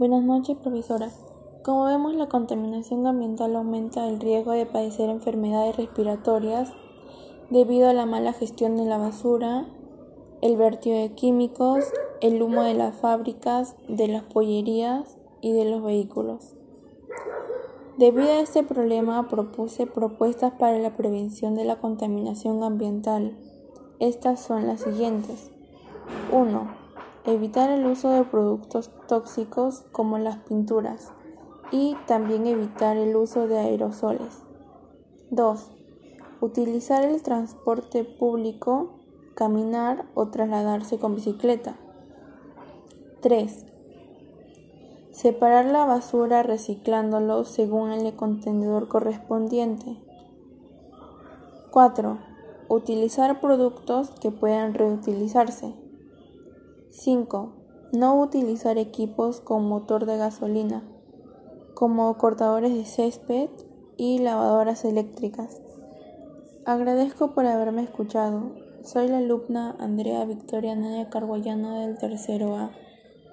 Buenas noches, profesora. Como vemos, la contaminación ambiental aumenta el riesgo de padecer enfermedades respiratorias debido a la mala gestión de la basura, el vertido de químicos, el humo de las fábricas, de las pollerías y de los vehículos. Debido a este problema, propuse propuestas para la prevención de la contaminación ambiental. Estas son las siguientes. 1 Evitar el uso de productos tóxicos como las pinturas y también evitar el uso de aerosoles. 2. Utilizar el transporte público, caminar o trasladarse con bicicleta. 3. Separar la basura reciclándolo según el contenedor correspondiente. 4. Utilizar productos que puedan reutilizarse. 5. No utilizar equipos con motor de gasolina, como cortadores de césped y lavadoras eléctricas. Agradezco por haberme escuchado. Soy la alumna Andrea Victoria Nadia Carguayano del tercero A.